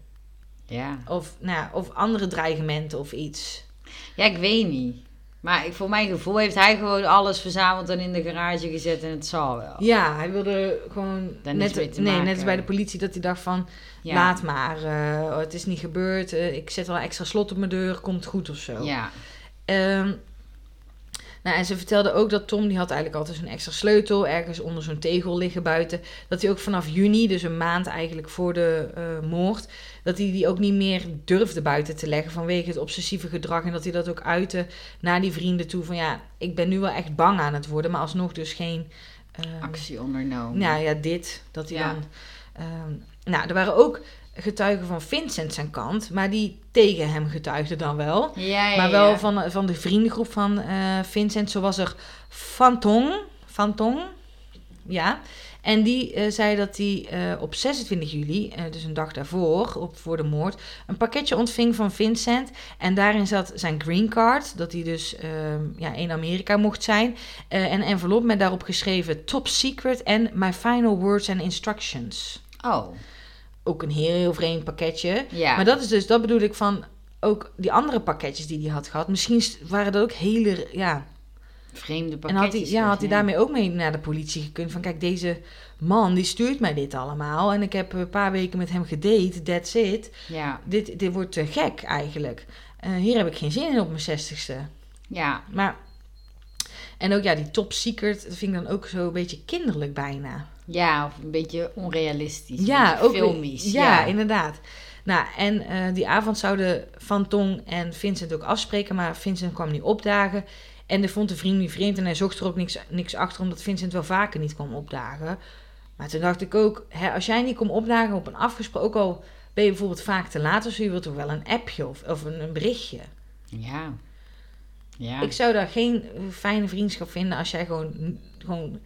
Ja. Of, nou, ja, of andere dreigementen of iets. Ja, ik weet niet. Maar ik- voor mijn gevoel heeft hij gewoon alles verzameld en in de garage gezet en het zal wel. Ja, hij wilde gewoon Daar net, nee, net maken. als bij de politie dat hij dacht van Ja. laat maar, eh, het is niet gebeurd. eh, ik zet wel een extra slot op mijn deur, komt goed of zo. Ja. Ehm, Nou, en ze vertelde ook dat Tom, die had eigenlijk altijd zo'n extra sleutel ergens onder zo'n tegel liggen buiten. Dat hij ook vanaf juni, dus een maand eigenlijk voor de eh, moord, dat hij die ook niet meer durfde buiten te leggen vanwege het obsessieve gedrag. En dat hij dat ook uitte naar die vrienden toe van ja, ik ben nu wel echt bang aan het worden, maar alsnog dus geen... ehm, Actie ondernomen. nou ja, dit. Dat hij Ja. dan. ehm, nou, er waren ook getuigen van Vincent zijn kant, maar die tegen hem getuigden dan wel. Ja, ja, maar wel ja. van, van de vriendengroep van eh, Vincent. Zo was er Fantong. Fantong. Ja. En die eh, zei dat hij eh, op 26 juli, eh, dus een dag daarvoor, op, voor de moord, een pakketje ontving van Vincent. En daarin zat zijn green card, dat hij dus ehm, ja, in Amerika mocht zijn. En een envelop met daarop geschreven top secret en my final words and instructions. Oh, Ook een heel, heel vreemd pakketje. ja. Maar dat is dus, dat bedoel ik van ook die andere pakketjes die hij had gehad. Misschien waren dat ook hele, ja. Vreemde En pakketjes. had hij, ja, had hij ja. daarmee ook mee naar de politie gekund. Van kijk, deze man die stuurt mij dit allemaal. En ik heb een paar weken met hem gedate, that's it. Ja, Dit, dit wordt te gek eigenlijk. Eh, hier heb ik geen zin in op mijn zestigste. ja. Maar, en ook ja, die top secret, dat vind ik dan ook zo een beetje kinderlijk bijna. Ja, of een beetje onrealistisch. Ja, ook filmisch. Ja, inderdaad. Nou, en eh, die avond zouden Van Tong en Vincent ook afspreken, maar Vincent kwam niet opdagen. En dat vond de vriend niet vreemd en hij zocht er ook niks, niks achter, omdat Vincent wel vaker niet kwam opdagen. Maar toen dacht ik ook, hè, als jij niet komt opdagen op een afgesproken, ook al ben je bijvoorbeeld vaak te laat zo, je wilt toch wel een appje of, of een, een berichtje. Ja. Ja. Ik zou daar geen fijne vriendschap vinden als jij gewoon, gewoon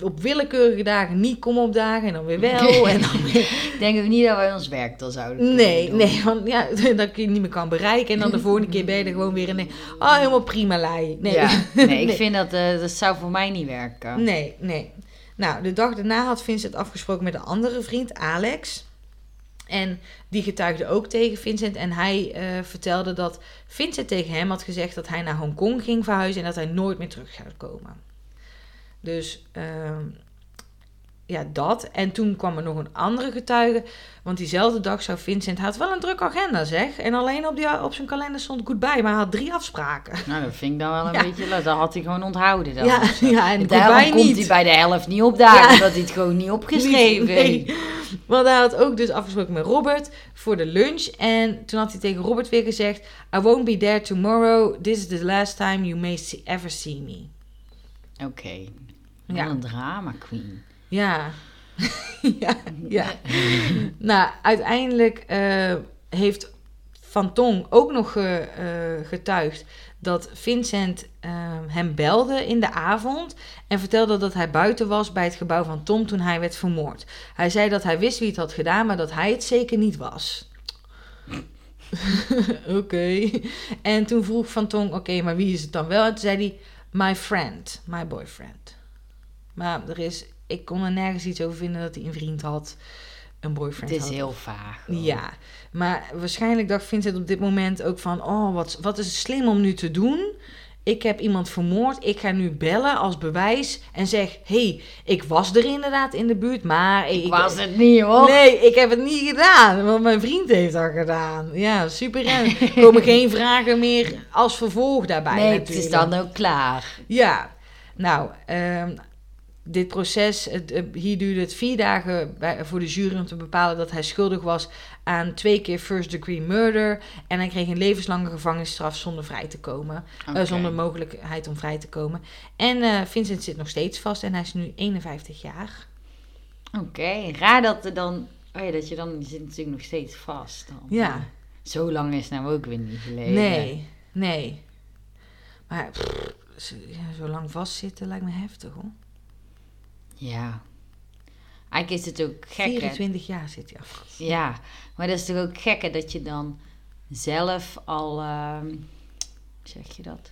op willekeurige dagen niet komt opdagen en dan weer wel. en dan weer Ik denk ook niet dat wij ons werk dan zouden Nee, doen. nee, want ja, *laughs* dat je niet meer kan bereiken. En dan de *laughs* volgende keer ben je er gewoon weer in. Oh, helemaal prima, Lai. Nee, Ja. *laughs* Nee, ik vind dat, eh, dat zou voor mij niet werken. nee, nee. Nou, de dag daarna had Vincent afgesproken met een andere vriend, Alex. En die getuigde ook tegen Vincent. En hij eh, vertelde dat Vincent tegen hem had gezegd dat hij naar Hongkong ging verhuizen en dat hij nooit meer terug zou komen. Dus ehm, ja, dat. En toen kwam er nog een andere getuige. Want diezelfde dag zou Vincent... Hij had wel een drukke agenda, zeg. En alleen op, die, op zijn kalender stond goodbye. Maar hij had drie afspraken. Nou, dat vind ik dan wel een *laughs* Ja. beetje... Dat had hij gewoon onthouden dan. Ja, *laughs* en Daarom komt niet. hij bij de helft niet opdagen. Ja. Omdat hij het gewoon niet *laughs* opgeschreven Nee, heeft. nee. Want hij had ook dus afgesproken met Robert voor de lunch. En toen had hij tegen Robert weer gezegd... I won't be there tomorrow. This is the last time you may see- ever see me. Oké. Ja. Wat een drama queen. Ja. *laughs* ja, ja. *laughs* nou, uiteindelijk eh, heeft Van Tong ook nog ge- eh, getuigd dat Vincent eh, hem belde in de avond en vertelde dat hij buiten was bij het gebouw van Tom toen hij werd vermoord. Hij zei dat hij wist wie het had gedaan, maar dat hij het zeker niet was. *laughs* Oké. En toen vroeg Van Tong, oké, maar wie is het dan wel? En toen zei hij, my friend, my boyfriend. Maar er is, ik kon er nergens iets over vinden dat hij een vriend had, een Het boyfriend is had. heel vaag. hoor. Ja, maar waarschijnlijk dacht Vincent op dit moment ook van... oh, wat, wat is het slim om nu te doen? Ik heb iemand vermoord, ik ga nu bellen als bewijs... en zeg, hey, ik was er inderdaad in de buurt, maar... Ik was het niet hoor. Nee, ik heb het niet gedaan, want mijn vriend heeft dat gedaan. Ja, super. Er komen geen *laughs* vragen meer als vervolg daarbij Nee, het is dan ook klaar. Ja, nou, ehm, dit proces, het, eh, hier duurde het vier dagen bij, voor de jury om te bepalen dat hij schuldig was aan twee keer first degree murder. En hij kreeg een levenslange gevangenisstraf zonder vrij te komen. eh, zonder mogelijkheid om vrij te komen. En eh, Vincent zit nog steeds vast en hij is nu 51 jaar. Oké, raar dat er dan... Oh ja, dat je dan... Je zit natuurlijk nog steeds vast dan. Ja, Zo lang is het nou ook weer niet geleden. nee, nee. Maar pff, zo lang vastzitten lijkt me heftig hoor. Ja. Eigenlijk is het ook gek, hè? 24 jaar zit hij af. Ja, maar dat is toch ook gek, hè, dat je dan zelf al... ehm, zeg je dat?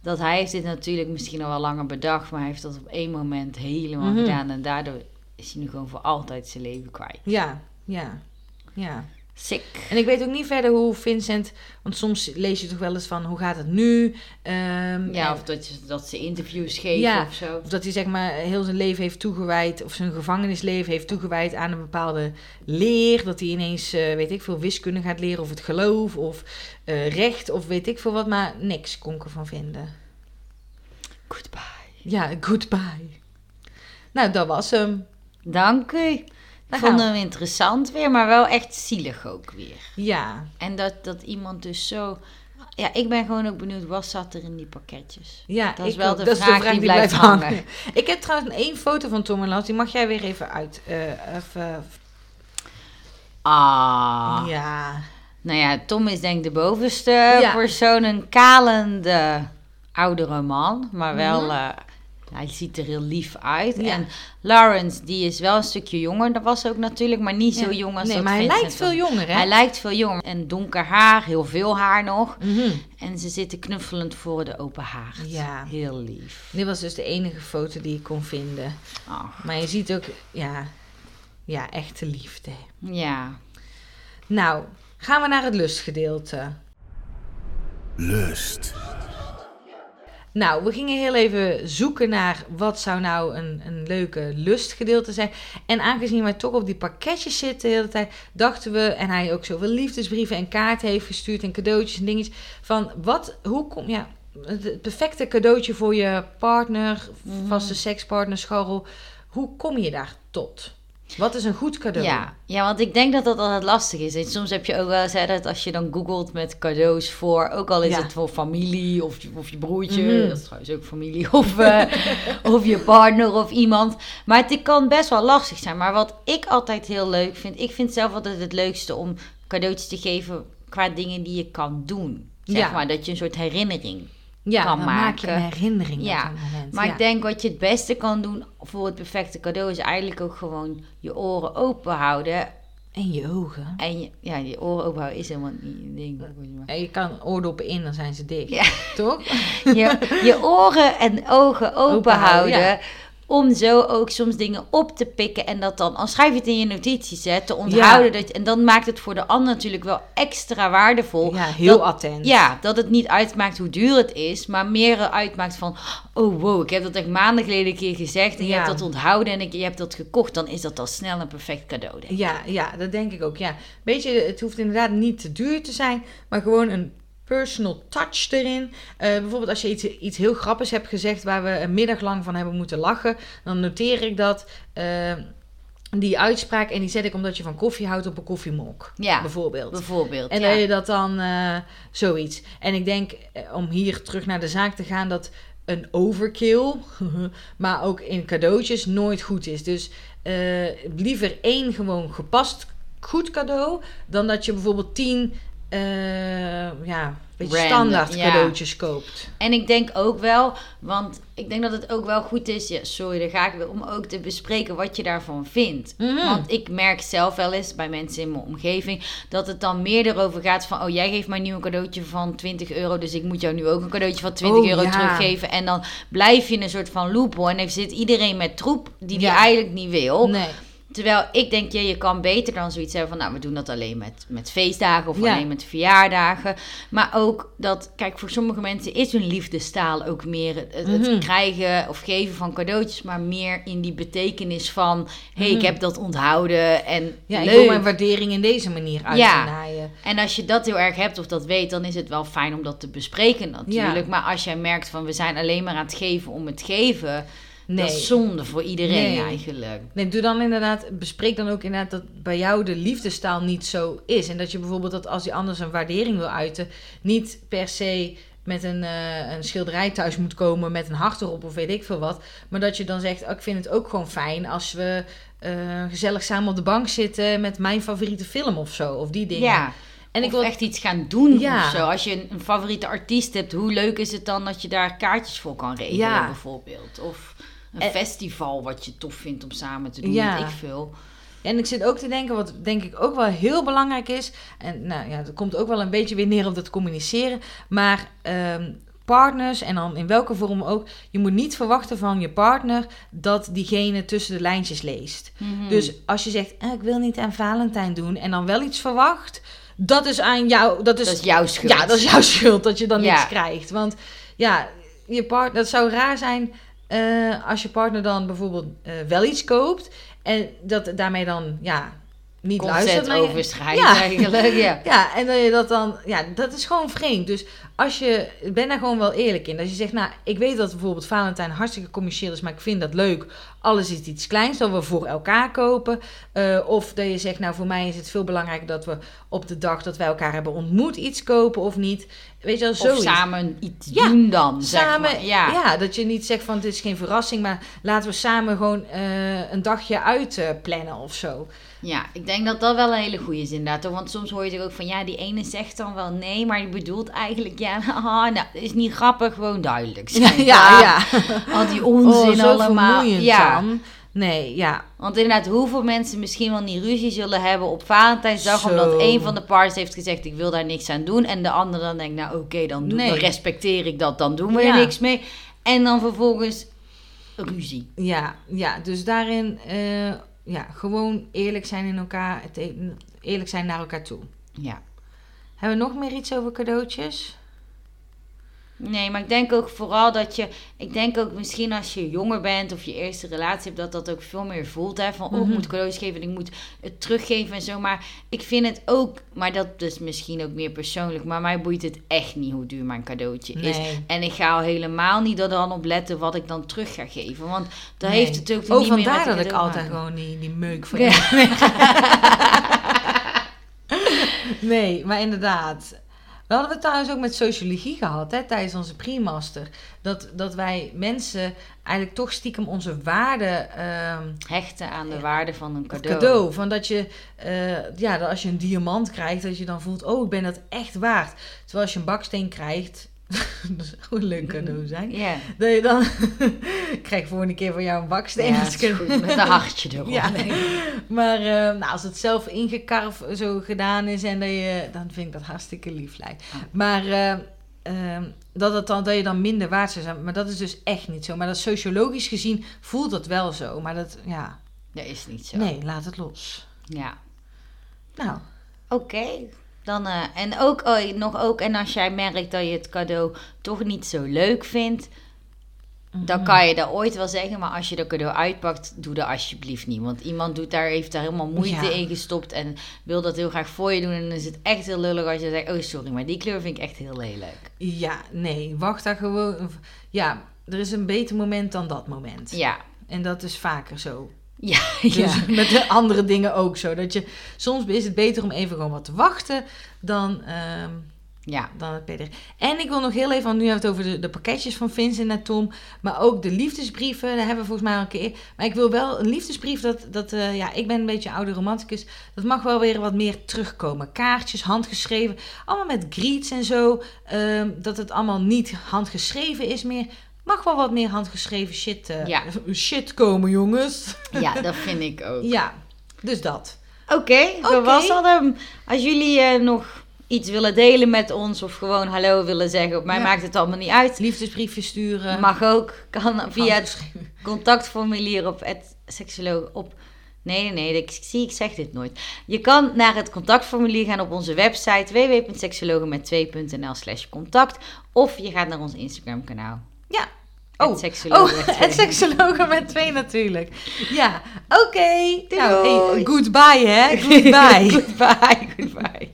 Dat hij heeft dit natuurlijk misschien al wel langer bedacht... maar hij heeft dat op één moment helemaal Mhm. gedaan... en daardoor is hij nu gewoon voor altijd zijn leven kwijt. Ja, ja, ja. Sick. En ik weet ook niet verder hoe Vincent, want soms lees je toch wel eens van hoe gaat het nu? Ehm, Ja, of dat, je- dat ze interviews geven Ja. of zo. of dat hij zeg maar heel zijn leven heeft toegewijd, of zijn gevangenisleven heeft toegewijd aan een bepaalde leer. Dat hij ineens, eh, weet ik veel, wiskunde gaat leren, of het geloof, of eh, recht, of weet ik veel wat, maar niks kon ik ervan vinden. Goodbye. Ja, goodbye. Nou, dat was hem. Dank u. Ik Dan vond gaan we. hem interessant weer, maar wel echt zielig ook weer. Ja, En dat, dat iemand dus zo... Ja, ik ben gewoon ook benieuwd, wat zat er in die pakketjes? ja Dat is wel de dat is vraag die blijft hangen. Ik heb trouwens één foto van Tom en Lans. Die mag jij weer even uit. eh, even, Ah. Ja. Nou ja, Tom is denk ik de bovenste Ja. persoon. Een kalende oudere man, maar wel... Eh, hij ziet er heel lief uit. Ja. En Lawrence, die is wel een stukje jonger. Dat was ook natuurlijk, maar niet zo Ja. jong als Nee, dat maar hij Vincent lijkt veel jonger, hè? Hij lijkt veel jonger. En donker haar, heel veel haar nog. Mhm. En ze zitten knuffelend voor de open haard. Ja. Heel lief. Dit was dus de enige foto die ik kon vinden. Ach, Maar je ziet ook, ja, ja, echte liefde. ja. Nou, gaan we naar het lustgedeelte. Lust. Nou, we gingen heel even zoeken naar wat zou nou een, een leuke lustgedeelte zijn. En aangezien wij toch op die pakketjes zitten de hele tijd, dachten we, en hij ook zoveel liefdesbrieven en kaarten heeft gestuurd en cadeautjes en dingetjes, van wat, hoe kom, ja, het perfecte cadeautje voor je partner, vaste sekspartner, scharrel, hoe kom je daar tot? Wat is een goed cadeau? Ja, ja, want ik denk dat dat altijd lastig is. En soms heb je ook wel eens hè, dat als je dan googelt met cadeaus voor, ook al is Ja. het voor familie of je, of je broertje, Mhm. dat is trouwens ook familie, *laughs* of, eh, of je partner of iemand. Maar het kan best wel lastig zijn. Maar wat ik altijd heel leuk vind, ik vind zelf altijd het leukste om cadeautjes te geven qua dingen die je kan doen. Zeg Ja. maar, dat je een soort herinnering ja kan dan maak je maken. een herinnering Ja, op dat moment. Maar ja. ik denk wat je het beste kan doen voor het perfecte cadeau is eigenlijk ook gewoon je oren open houden. En je ogen. En je, ja, je oren open houden is helemaal niet een ding. Ja, je kan oordoppen in, dan zijn ze dicht. Ja. Toch? *laughs* Je, je oren en ogen open, Open houden, houden. ja. Om zo ook soms dingen op te pikken en dat dan, al schrijf je het in je notities, hè, te onthouden. Dat, en dan maakt het voor de ander natuurlijk wel extra waardevol. Ja, heel Dat- attent. Ja, dat het niet uitmaakt hoe duur het is, maar meer uitmaakt van, oh wow, ik heb dat echt maanden geleden een keer gezegd en je Ja. hebt dat onthouden en ik, je hebt dat gekocht, dan is dat al snel een perfect cadeau. denk ik. Ja, ja, dat denk ik ook. Ja. Weet je, het hoeft inderdaad niet te duur te zijn, maar gewoon een personal touch erin. Eh, bijvoorbeeld als je iets, iets heel grappigs hebt gezegd waar we een middag lang van hebben moeten lachen, dan noteer ik dat. eh, die uitspraak en die zet ik omdat je van koffie houdt op een koffiemok. Ja, bijvoorbeeld. Bijvoorbeeld. En ja. dat je dat dan eh, zoiets. En ik denk, om hier terug naar de zaak te gaan, dat een overkill, *laughs* maar ook in cadeautjes, nooit goed is. Dus liever één gewoon gepast goed cadeau, dan dat je bijvoorbeeld tien, eh, ja, beetje standaard ja. cadeautjes koopt. En ik denk ook wel, want ik denk dat het ook wel goed is, ja, sorry, daar ga ik weer, om ook te bespreken wat je daarvan vindt. Mhm. Want ik merk zelf wel eens bij mensen in mijn omgeving dat het dan meer erover gaat van, oh jij geeft mij nu een cadeautje van 20 euro, dus ik moet jou nu ook een cadeautje van 20 Oh, euro ja. teruggeven. En dan blijf je in een soort van loophole en dan zit iedereen met troep die die eigenlijk niet wil. Nee. Terwijl ik denk, ja, je kan beter dan zoiets hebben van, nou, we doen dat alleen met, met feestdagen of Ja. alleen met verjaardagen. Maar ook dat, kijk, voor sommige mensen is hun liefdestaal ook meer het, Mhm. krijgen of geven van cadeautjes, maar meer in die betekenis van, hé, hey, Mhm. ik heb dat onthouden en Ja, ik leuk. wil mijn waardering in deze manier uit Ja. te naaien. En als je dat heel erg hebt of dat weet, dan is het wel fijn om dat te bespreken natuurlijk. Maar als jij merkt van, we zijn alleen maar aan het geven om het geven, Nee. dat is zonde voor iedereen Nee. eigenlijk. Nee, doe dan inderdaad, bespreek dan ook inderdaad dat bij jou de liefdestaal niet zo is. En dat je bijvoorbeeld dat als die anders een waardering wil uiten, niet per se met een, eh, een schilderij thuis moet komen met een hart erop of weet ik veel wat. Maar dat je dan zegt, oh, ik vind het ook gewoon fijn als we eh, gezellig samen op de bank zitten met mijn favoriete film of zo. Of die dingen. Ja. En ik wil echt iets gaan doen Ja. of zo. Als je een, een favoriete artiest hebt, hoe leuk is het dan dat je daar kaartjes voor kan regelen Ja. bijvoorbeeld? Of een En- festival wat je tof vindt om samen te doen, Ja. ik veel. En ik zit ook te denken, wat denk ik ook wel heel belangrijk is. En nou ja, dat komt ook wel een beetje weer neer op dat communiceren. Maar ehm, partners, en dan in welke vorm ook, je moet niet verwachten van je partner dat diegene tussen de lijntjes leest. Mhm. Dus als je zegt, eh, ik wil niet aan Valentijn doen, en dan wel iets verwacht, dat is aan jou. Dat is, dat is jouw schuld. ja, dat is jouw *laughs* schuld dat je dan Ja. niks krijgt. Want ja, je partner, dat zou raar zijn eh, als je partner dan bijvoorbeeld eh, wel iets koopt en dat daarmee dan ja niet luistert overschrijdt Ja. eigenlijk. Ja. *laughs* Ja, en dat je dat dan, ja, dat is gewoon vreemd. Dus als je, ben daar gewoon wel eerlijk in. Als je zegt, nou, ik weet dat bijvoorbeeld Valentijn hartstikke commercieel is, maar ik vind dat leuk. Alles is iets kleins dat we voor elkaar kopen. Eh, of dat je zegt, nou, voor mij is het veel belangrijker dat we op de dag dat wij elkaar hebben ontmoet iets kopen of niet. Weet je wel, Of zoiets. samen iets Ja, doen dan, zeg Samen, maar. Ja. ja. dat je niet zegt van het is geen verrassing, maar laten we samen gewoon eh, een dagje uit eh, plannen of zo. Ja, ik denk dat dat wel een hele goede is inderdaad. hoor. Want soms hoor je er ook van, ja, die ene zegt dan wel nee, maar die bedoelt eigenlijk, ja, haha, *laughs* nou, is niet grappig, gewoon duidelijk Ja, zijn. ja, ja. *laughs* Al die onzin Oh, zo allemaal. Ja, dan. Nee, ja. want inderdaad, hoeveel mensen misschien wel niet ruzie zullen hebben op Valentijnsdag, Zo. omdat een van de partners heeft gezegd, ik wil daar niks aan doen. En de andere dan denkt, nou oké, dan, doe- Nee. dan respecteer ik dat, dan doen we Ja. er niks mee. En dan vervolgens ruzie. Ja, ja, dus daarin eh, ja, gewoon eerlijk zijn in elkaar, eerlijk zijn naar elkaar toe. Ja. Hebben we nog meer iets over cadeautjes? Nee, maar ik denk ook vooral dat je... Ik denk ook misschien als je jonger bent of je eerste relatie hebt... dat dat ook veel meer voelt. Hè? Van, oh, ik Mhm. moet cadeautjes geven en ik moet het teruggeven en zo. Maar ik vind het ook... Maar dat is misschien ook meer persoonlijk. Maar mij boeit het echt niet hoe duur mijn cadeautje is. En ik ga al helemaal niet er dan op letten wat ik dan terug ga geven. Want Nee. heeft het ook Oh, niet meer met vandaar de dat ik altijd maken. gewoon die, die meuk van Ja. *laughs* Nee, maar inderdaad. We hadden het trouwens ook met sociologie gehad hè, tijdens onze pre-master. Dat, dat wij mensen eigenlijk toch stiekem onze waarde ehm, Hechten aan de waarde van een cadeau. Van dat je, eh, ja, dat als je een diamant krijgt, dat je dan voelt, oh, ik ben dat echt waard. Terwijl als je een baksteen krijgt, *laughs* dat is ook een leuk cadeau zijn. Ja, Dat je dan, *laughs* ik krijg volgende keer van jou een baksteen. ja goed. Met een hartje erop. Ja, maar eh, nou, als het zelf ingekarf zo gedaan is en dat je, dan vind ik dat hartstikke lief lijkt. Ja. Maar eh, ehm, dat, het dan, dat je dan minder waard zou zijn, maar dat is dus echt niet zo. Maar dat sociologisch gezien voelt dat wel zo. Maar dat, ja, Dat is niet zo. nee, laat het los. Ja. Nou, Oké. Dan, eh, en ook, oh, nog ook, en als jij merkt dat je het cadeau toch niet zo leuk vindt, dan kan je dat ooit wel zeggen. Maar als je dat cadeau uitpakt, doe dat alsjeblieft niet. Want iemand doet daar, heeft daar helemaal moeite Ja. in gestopt en wil dat heel graag voor je doen. En dan is het echt heel lullig als je zegt, oh sorry, maar die kleur vind ik echt heel lelijk. Ja, nee, wacht daar gewoon. Ja, er is een beter moment dan dat moment. Ja. En dat is vaker zo. Ja, Dus ja. met de andere dingen ook zo. Dat je, soms is het beter om even gewoon wat te wachten dan, ehm, Ja. dan het PDF. En ik wil nog heel even, want nu hebben we het over de, de pakketjes van Vincent en Tom. Maar ook de liefdesbrieven, daar hebben we volgens mij al een keer. Maar ik wil wel een liefdesbrief, dat, dat eh, ja, ik ben een beetje oude romanticus. Dat mag wel weer wat meer terugkomen. Kaartjes, handgeschreven. Allemaal met greets en zo. ehm, dat het allemaal niet handgeschreven is meer. Mag wel wat meer handgeschreven shit, eh, Ja. *laughs* shit komen, jongens. *laughs* ja, dat vind ik ook. Ja, dus dat. Oké, dat Oké. was al hem. Als jullie eh, nog iets willen delen met ons of gewoon hallo willen zeggen, op mij Ja. maakt het allemaal niet uit. Liefdesbriefjes sturen. Mag ook, kan via het *laughs* contactformulier op het seksoloog op. Nee, nee, nee, ik zie, ik zeg dit nooit. Je kan naar het contactformulier gaan op onze website www.seksologenmet2.nl slash contact. Of je gaat naar ons Instagram kanaal. Ja. Het Oh, seksologen oh met *laughs* het twee. seksologen met twee natuurlijk. Ja, oké. Nou, Doei. hey, goodbye hè. *laughs* Goodbye. goodbye, goodbye.